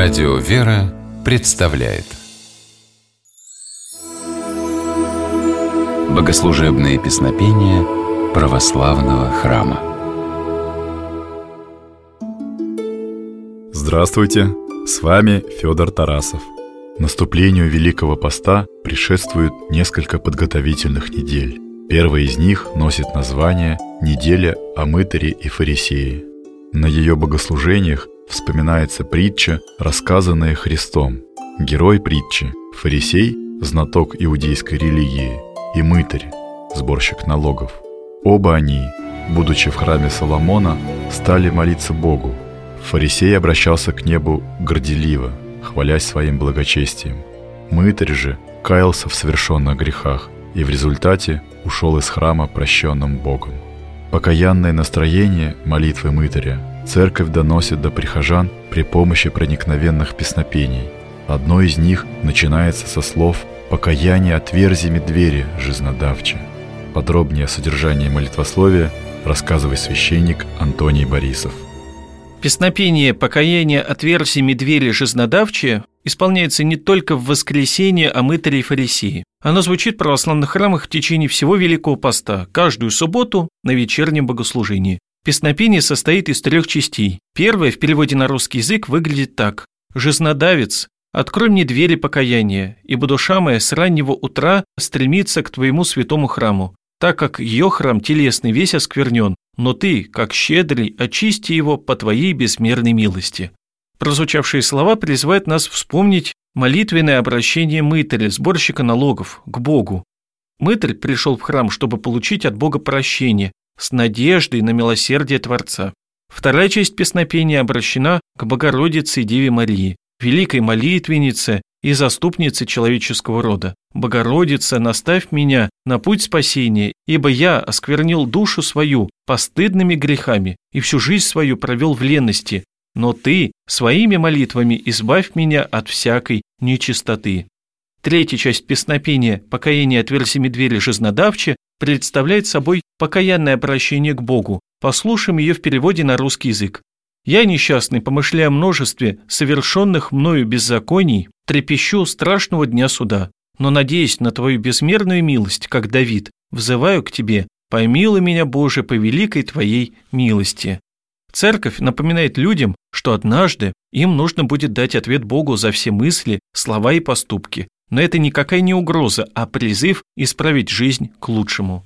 Радио «Вера» представляет Богослужебные песнопения православного храма Здравствуйте! С вами Федор Тарасов. Наступлению Великого Поста предшествует несколько подготовительных недель. Первая из них носит название «Неделя о мытаре и фарисее». На ее богослужениях вспоминается притча, рассказанная Христом. Герой притчи – фарисей, знаток иудейской религии, и мытарь, сборщик налогов. Оба они, будучи в храме Соломона, стали молиться Богу. Фарисей обращался к небу горделиво, хвалясь своим благочестием. Мытарь же каялся в совершенных грехах и в результате ушел из храма прощенным Богом. Покаянное настроение молитвы мытаря церковь доносит до прихожан при помощи проникновенных песнопений. Одно из них начинается со слов «Покаяние отверзими двери, жизнодавче». Подробнее о содержании молитвословия рассказывает священник Антоний Борисов. Песнопение «Покаяние отверзими двери, жизнодавче» исполняется не только в воскресенье о мытаре и фарисии. Оно звучит в православных храмах в течение всего Великого Поста, каждую субботу на вечернем богослужении. Песнопение состоит из трех частей. Первая в переводе на русский язык выглядит так. «Жизнодавец, открой мне двери покаяния, ибо душа моя с раннего утра стремится к твоему святому храму, так как ее храм телесный весь осквернен, но ты, как щедрый, очисти его по твоей безмерной милости». Прозвучавшие слова призывают нас вспомнить молитвенное обращение мытаря, сборщика налогов, к Богу. Мытарь пришел в храм, чтобы получить от Бога прощение, с надеждой на милосердие Творца. Вторая часть песнопения обращена к Богородице и Деве Марии, великой молитвеннице и заступнице человеческого рода. «Богородица, наставь меня на путь спасения, ибо я осквернил душу свою постыдными грехами и всю жизнь свою провел в ленности, но Ты своими молитвами избавь меня от всякой нечистоты». Третья часть песнопения «Покаяние от версии медведя жизнодавче» представляет собой покаянное обращение к Богу. Послушаем ее в переводе на русский язык. «Я, несчастный, помышляя о множестве совершенных мною беззаконий, трепещу страшного дня суда, но, надеясь на Твою безмерную милость, как Давид, взываю к Тебе, помилуй меня, Боже, по великой Твоей милости». Церковь напоминает людям, что однажды им нужно будет дать ответ Богу за все мысли, слова и поступки, но это никакая не угроза, а призыв исправить жизнь к лучшему.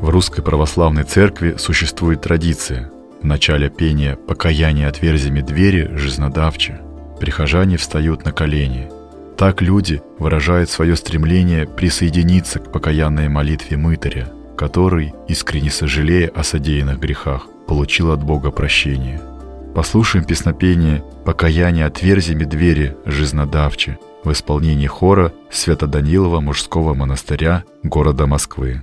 В Русской Православной Церкви существует традиция. В начале пения «Покаяние отверзями двери» жизнодавче прихожане встают на колени. Так люди выражают свое стремление присоединиться к покаянной молитве мытаря, который, искренне сожалея о содеянных грехах, получил от Бога прощение – Послушаем песнопение «Покаяние отверзями двери жизнодавче» в исполнении хора Свято-Данилова мужского монастыря города Москвы.